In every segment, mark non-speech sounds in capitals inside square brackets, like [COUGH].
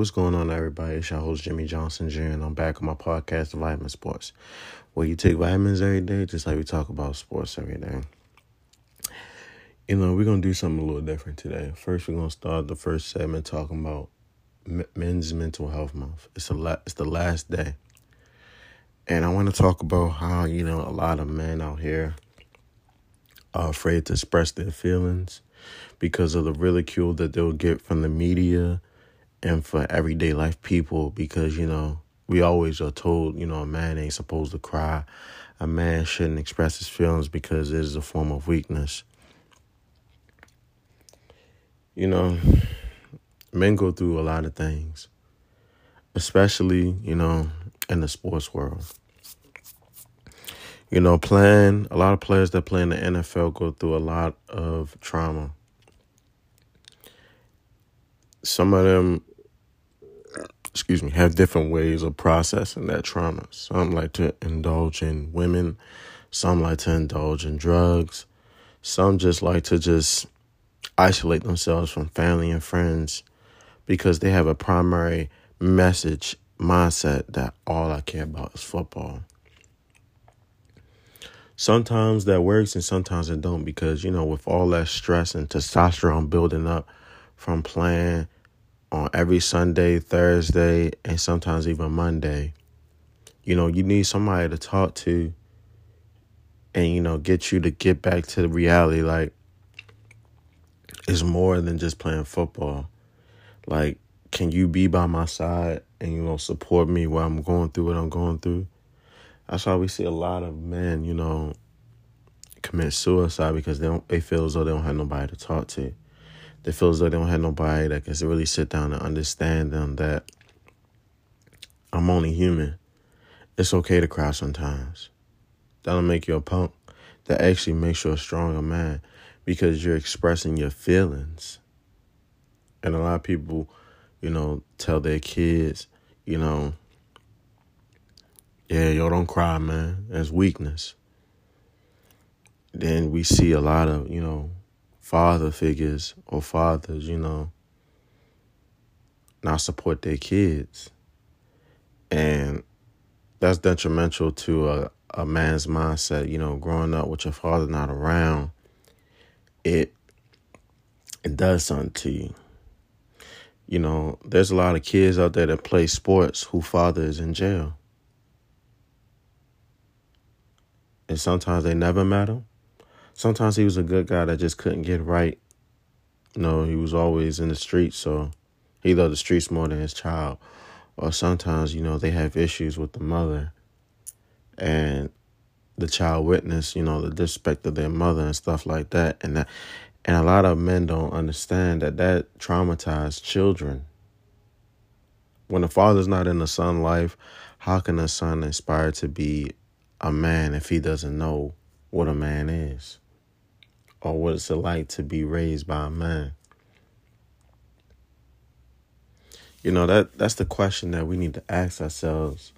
what's going on, everybody? It's your host, Jimmy Johnson Jr., and I'm back on my podcast, Vitamin Sports, where you take vitamins every day, just like we talk about sports every day. You know, we're going to do something a little different today. First, we're going to start the first segment talking about Men's Mental Health Month. It's, a la- it's the last day. And I want to talk about how, you know, a lot of men out here are afraid to express their feelings because of the ridicule that they'll get from the media and for everyday life people because, you know, we always are told, you know, a man ain't supposed to cry. A man shouldn't express his feelings because it is a form of weakness. You know, men go through a lot of things, especially, you know, in the sports world. You know, playing, a lot of players that play in the NFL go through a lot of trauma some of them, excuse me, have different ways of processing that trauma. Some like to indulge in women, some like to indulge in drugs, some just like to just isolate themselves from family and friends because they have a primary message mindset that all I care about is football. Sometimes that works and sometimes it don't because you know with all that stress and testosterone building up from playing on every Sunday, Thursday, and sometimes even Monday. You know, you need somebody to talk to and, you know, get you to get back to the reality. Like, it's more than just playing football. Like, can you be by my side and, you know, support me while I'm going through what I'm going through? That's why we see a lot of men, you know, commit suicide because they don't they feel as though they don't have nobody to talk to. They feel as though they don't have nobody that can really sit down and understand them that I'm only human. It's okay to cry sometimes. That don't make you a punk. That actually makes you a stronger man because you're expressing your feelings. And a lot of people, you know, tell their kids, you know, yeah, yo, don't cry, man. That's weakness. Then we see a lot of, you know, father figures or fathers, you know, not support their kids. And that's detrimental to a, a man's mindset, you know, growing up with your father not around, it it does something to you. You know, there's a lot of kids out there that play sports who father is in jail. And sometimes they never met him sometimes he was a good guy that just couldn't get right. You know, he was always in the streets, so he loved the streets more than his child. Or sometimes, you know, they have issues with the mother and the child witness, you know, the disrespect of their mother and stuff like that. And that and a lot of men don't understand that that traumatized children. When the father's not in the son life, how can the son aspire to be a man if he doesn't know what a man is? Or what it's like to be raised by a man? You know, that that's the question that we need to ask ourselves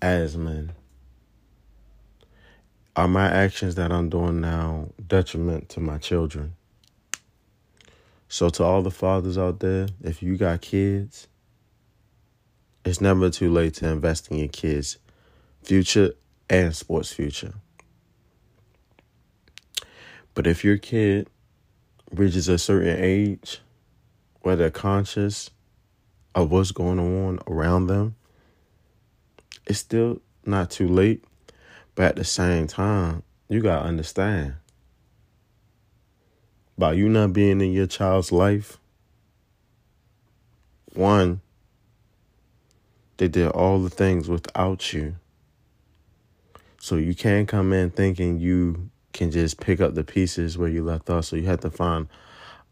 as men. Are my actions that I'm doing now detriment to my children? So to all the fathers out there, if you got kids, it's never too late to invest in your kids' future and sports future. But if your kid reaches a certain age where they're conscious of what's going on around them, it's still not too late. But at the same time, you got to understand by you not being in your child's life, one, they did all the things without you. So you can't come in thinking you can just pick up the pieces where you left off. So you have to find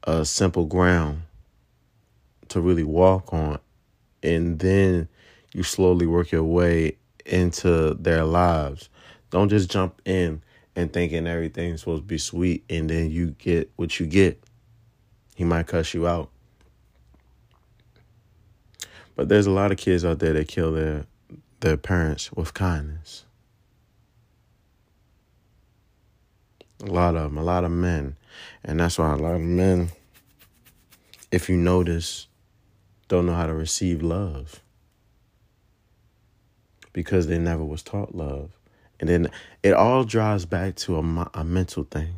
a simple ground to really walk on. And then you slowly work your way into their lives. Don't just jump in and thinking everything's supposed to be sweet and then you get what you get. He might cuss you out. But there's a lot of kids out there that kill their their parents with kindness. A lot of them, a lot of men. And that's why a lot of men, if you notice, don't know how to receive love because they never was taught love. And then it all drives back to a, a mental thing.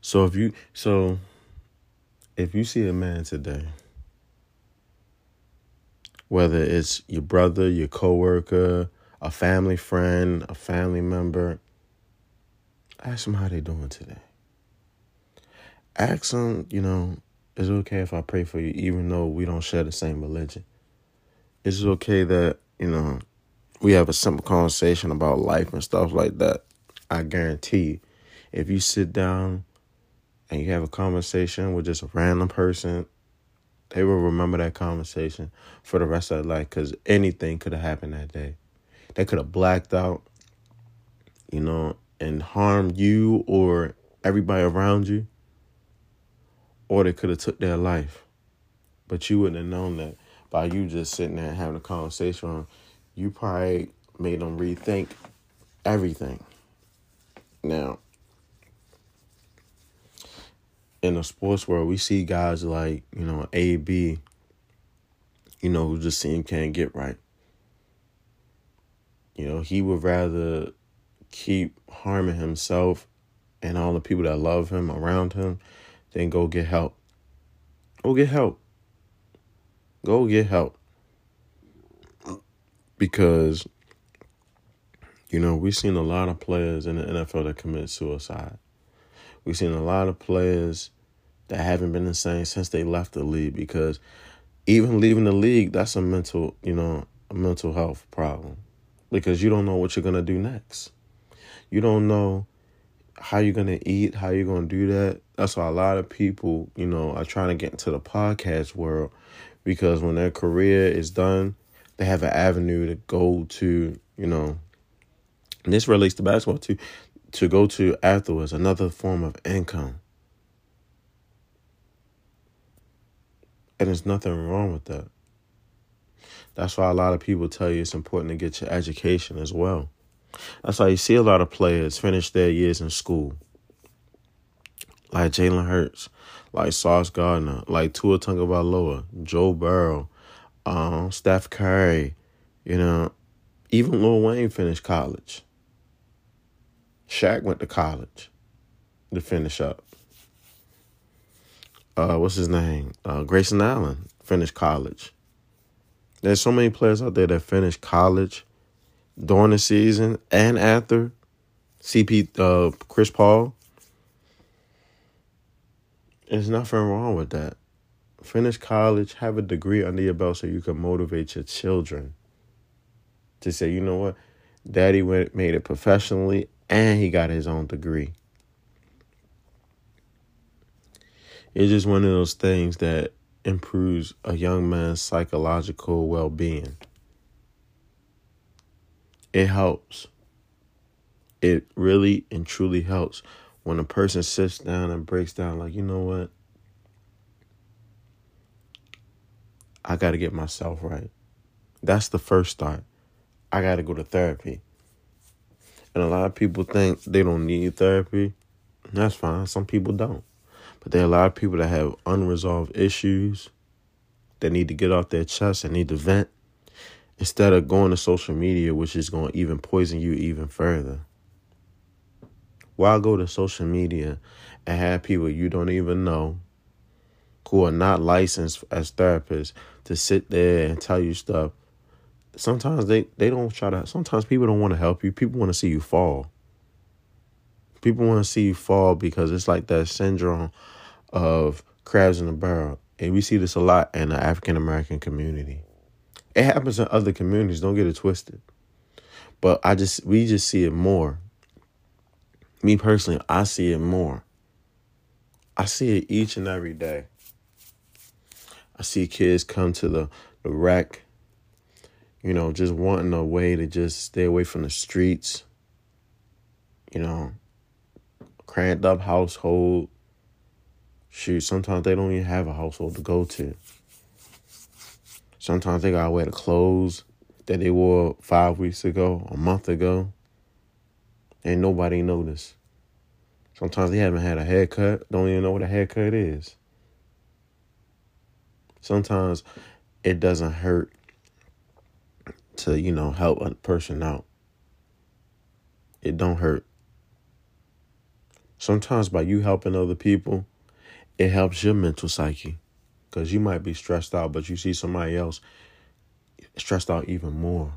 So if you so if you see a man today, whether it's your brother, your coworker, a family friend, a family member, ask them how they doing today. Ask them, you know, is it okay if I pray for you, even though we don't share the same religion? Is it okay that, you know, we have a simple conversation about life and stuff like that? I guarantee you, if you sit down and you have a conversation with just a random person, they will remember that conversation for the rest of their life because anything could have happened that day. They could have blacked out, you know, and harmed you or everybody around you or they could have took their life. But you wouldn't have known that by you just sitting there having a conversation. You probably made them rethink everything. Now, in the sports world, we see guys like, you know, AB, you know, who just seem can't get right. You know, he would rather keep harming himself and all the people that love him around him then go get help. Go get help. Go get help. Because, you know, we've seen a lot of players in the NFL that commit suicide. We've seen a lot of players that haven't been the same since they left the league because even leaving the league, that's a mental, you know, a mental health problem because you don't know what you're going to do next. You don't know how you're to eat, how you're to do that. That's why a lot of people, you know, are trying to get into the podcast world because when their career is done, they have an avenue to go to, you know, and this relates to basketball too, to go to afterwards, another form of income. And there's nothing wrong with that. That's why a lot of people tell you it's important to get your education as well. That's why you see a lot of players finish their years in school. Like Jalen Hurts, like Sauce Gardner, like Tua Tagovailoa, Joe Burrow, um, Steph Curry, you know, even Lil Wayne finished college. Shaq went to college to finish up. Uh, what's his name? Uh, Grayson Allen finished college. There's so many players out there that finished college during the season and after. CP uh, Chris Paul. There's nothing wrong with that. Finish college, have a degree under your belt so you can motivate your children to say, you know what, daddy went made it professionally and he got his own degree. It's just one of those things that improves a young man's psychological well being it helps. It really and truly helps when a person sits down and breaks down, like, you know what? I got to get myself right. That's the first start. I got to go to therapy. And a lot of people think they don't need therapy. That's fine. Some people don't. But there are a lot of people that have unresolved issues that need to get off their chest and need to vent instead of going to social media, which is going to even poison you even further. Why go to social media and have people you don't even know who are not licensed as therapists to sit there and tell you stuff? Sometimes they, they don't try to, sometimes people don't want to help you. People want to see you fall. People want to see you fall because it's like that syndrome of crabs in a barrel. And we see this a lot in the African American community. It happens in other communities. Don't get it twisted. But I just we just see it more. Me personally, I see it more. I see it each and every day. I see kids come to the, the rec, you know, just wanting a way to just stay away from the streets. You know, cramped up household. Shoot, sometimes they don't even have a household to go to. Sometimes they gotta wear the clothes that they wore five weeks ago, a month ago. And nobody noticed. Sometimes they haven't had a haircut, don't even know what a haircut is. Sometimes it doesn't hurt to, you know, help a person out. It don't hurt. Sometimes by you helping other people, it helps your mental psyche. Cause you might be stressed out, but you see somebody else stressed out even more.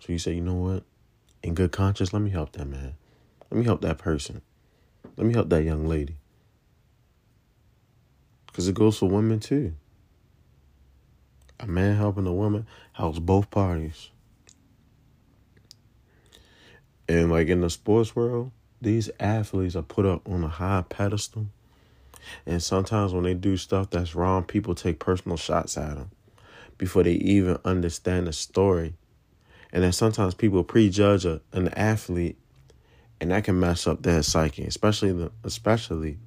So you say, you know what? In good conscience, let me help that man. Let me help that person. Let me help that young lady. Because it goes for women too. A man helping a woman helps both parties. And like in the sports world, these athletes are put up on a high pedestal. And sometimes when they do stuff that's wrong, people take personal shots at them before they even understand the story. And then sometimes people prejudge a, an athlete, and that can mess up their psyche, especially the especially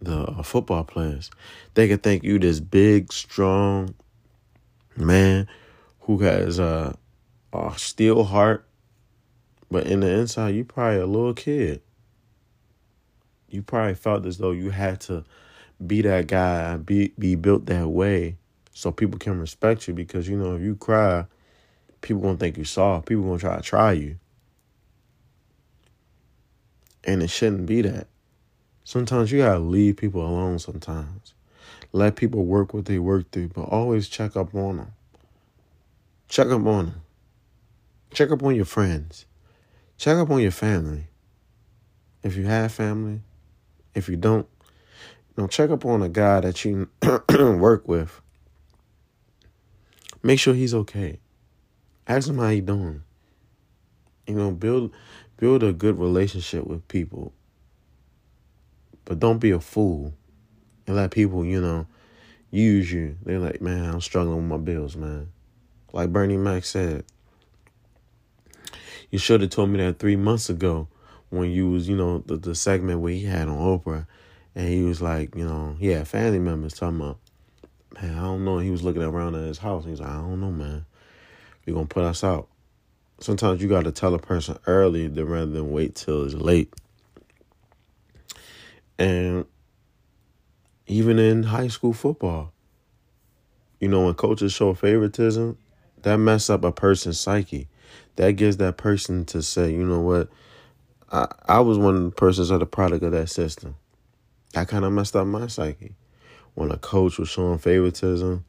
the uh, football players. They can think you this big, strong man who has a, a steel heart, but in the inside, you probably a little kid. You probably felt as though you had to be that guy, be be built that way, so people can respect you. Because you know, if you cry, people gonna think you soft. People gonna try to try you, and it shouldn't be that. Sometimes you gotta leave people alone sometimes. Let people work what they work through, but always check up on them. Check up on them. Check up on your friends. Check up on your family. If you have family, if you don't, you know, check up on a guy that you [CLEARS THROAT] work with. Make sure he's okay. Ask him how he doing. You know, build build a good relationship with people. But don't be a fool and let people, you know, use you. They're like, man, I'm struggling with my bills, man. Like Bernie Mac said. You should have told me that three months ago when you was, you know, the, the segment where he had on Oprah and he was like, you know, yeah, family members talking about, man, I don't know. He was looking around at his house. He's like, I don't know, man. You're gonna put us out. Sometimes you gotta tell a person early rather than wait till it's late. And even in high school football, you know, when coaches show favoritism, that mess up a person's psyche. That gives that person to say, you know what, I, I was one of the persons of the product of that system. I kind of messed up my psyche. When a coach was showing favoritism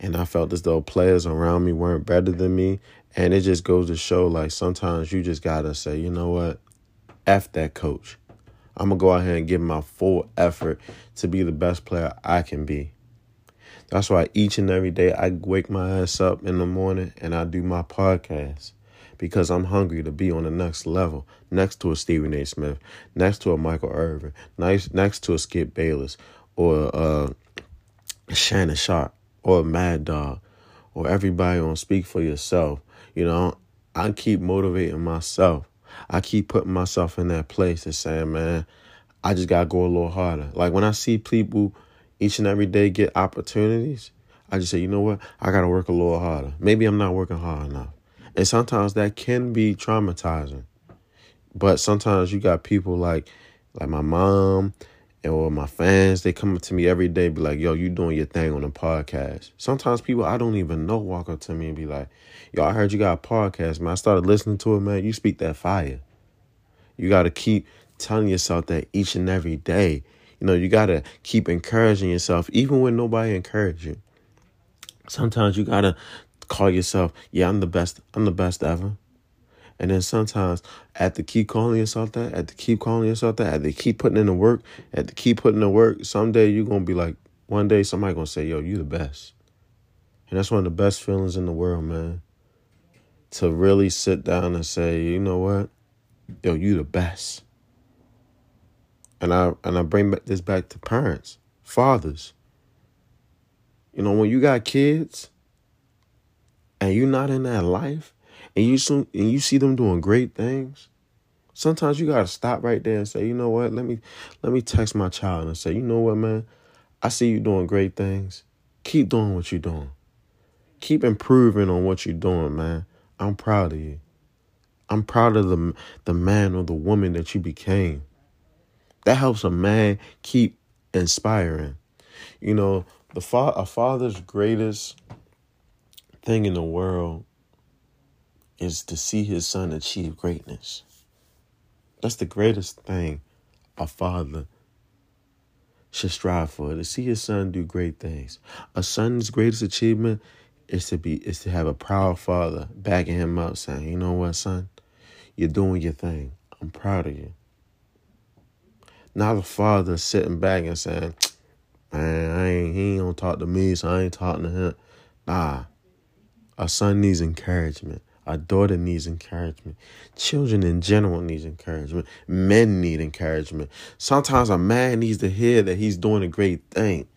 and I felt as though players around me weren't better than me. And it just goes to show like sometimes you just got to say, you know what, F that coach. I'm to go out here and give my full effort to be the best player I can be. That's why each and every day I wake my ass up in the morning and I do my podcast because I'm hungry to be on the next level, next to a Stephen A. Smith, next to a Michael Irvin, next next to a Skip Bayless or uh, Shannon Sharpe or a Mad Dog or everybody on Speak for Yourself. You know, I keep motivating myself I keep putting myself in that place and saying, man, I just gotta go a little harder. Like when I see people each and every day get opportunities, I just say, you know what? I gotta work a little harder. Maybe I'm not working hard enough. And sometimes that can be traumatizing. But sometimes you got people like like my mom and or my fans, they come up to me every day, be like, yo, you doing your thing on a podcast. Sometimes people I don't even know walk up to me and be like, yo, I heard you got a podcast, man. I started listening to it, man. You speak that fire. You got to keep telling yourself that each and every day. You know, you got to keep encouraging yourself, even when nobody encourages you. Sometimes you got to call yourself, yeah, I'm the best. I'm the best ever. And then sometimes at the keep calling yourself that, at the keep calling yourself that, at the keep putting in the work, at the keep putting in the work, someday you're gonna be like, one day somebody gonna say, yo, you the best. And that's one of the best feelings in the world, man. To really sit down and say, you know what? Yo, you the best. And I and I bring this back to parents, fathers. You know, when you got kids and you're not in that life, and you soon and you see them doing great things, sometimes you gotta stop right there and say, you know what, let me let me text my child and say, you know what, man, I see you doing great things. Keep doing what you're doing. Keep improving on what you're doing, man. I'm proud of you. I'm proud of the the man or the woman that you became. That helps a man keep inspiring. You know, the fa- a father's greatest thing in the world is to see his son achieve greatness. That's the greatest thing a father should strive for to see his son do great things. A son's greatest achievement is to be is to have a proud father backing him up, saying, "You know what, son, you're doing your thing. I'm proud of you." Not the father sitting back and saying, "Man, I ain't he ain't gonna talk to me, so I ain't talking to him." Nah, a son needs encouragement. A daughter needs encouragement. Children in general needs encouragement. Men need encouragement. Sometimes a man needs to hear that he's doing a great thing.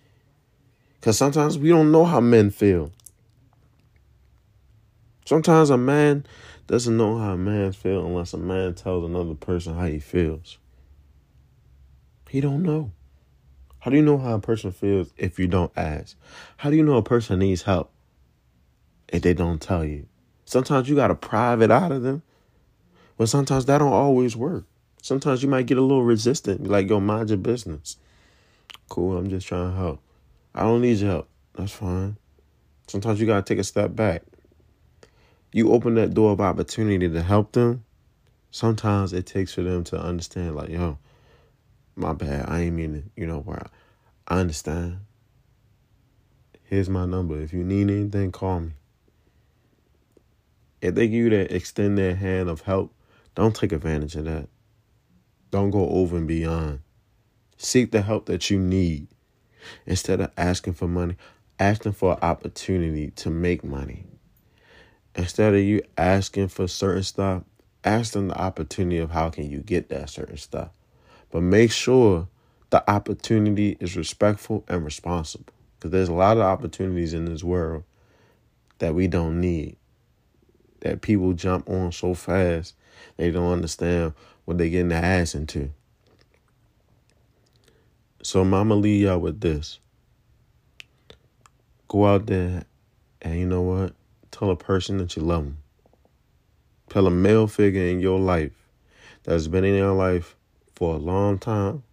Because sometimes we don't know how men feel. Sometimes a man doesn't know how a man feels unless a man tells another person how he feels. He don't know. How do you know how a person feels if you don't ask? How do you know a person needs help if they don't tell you? Sometimes you got to prive it out of them. But sometimes that don't always work. Sometimes you might get a little resistant. Like, yo, mind your business. Cool, I'm just trying to help. I don't need your help. That's fine. Sometimes you got to take a step back. You open that door of opportunity to help them. Sometimes it takes for them to understand, like, yo, my bad. I ain't mean to, you know, where I understand. Here's my number. If you need anything, call me. If they give you that extend their hand of help, don't take advantage of that. Don't go over and beyond. Seek the help that you need. Instead of asking for money, asking for an opportunity to make money. Instead of you asking for certain stuff, ask them the opportunity of how can you get that certain stuff. But make sure the opportunity is respectful and responsible. Because there's a lot of opportunities in this world that we don't need that people jump on so fast they don't understand what they're getting their ass into. So gonna leave y'all with this. Go out there and you know what? Tell a person that you love them. Tell a male figure in your life that's been in your life for a long time,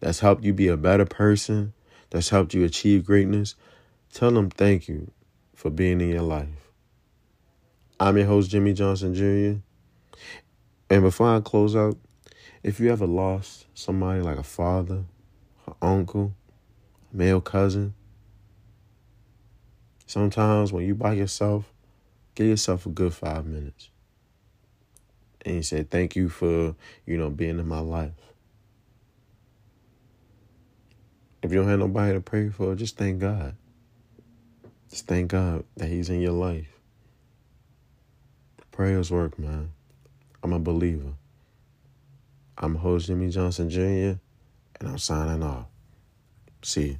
that's helped you be a better person, that's helped you achieve greatness. Tell them thank you for being in your life. I'm your host, Jimmy Johnson Jr. And before I close out, if you ever lost somebody like a father, an uncle, a male cousin, sometimes when you by yourself, give yourself a good five minutes. And you say, thank you for, you know, being in my life. If you don't have nobody to pray for, just thank God. Just thank God that He's in your life. Prayers work, man. I'm a believer. I'm host Jimmy Johnson Jr., and I'm signing off. See you.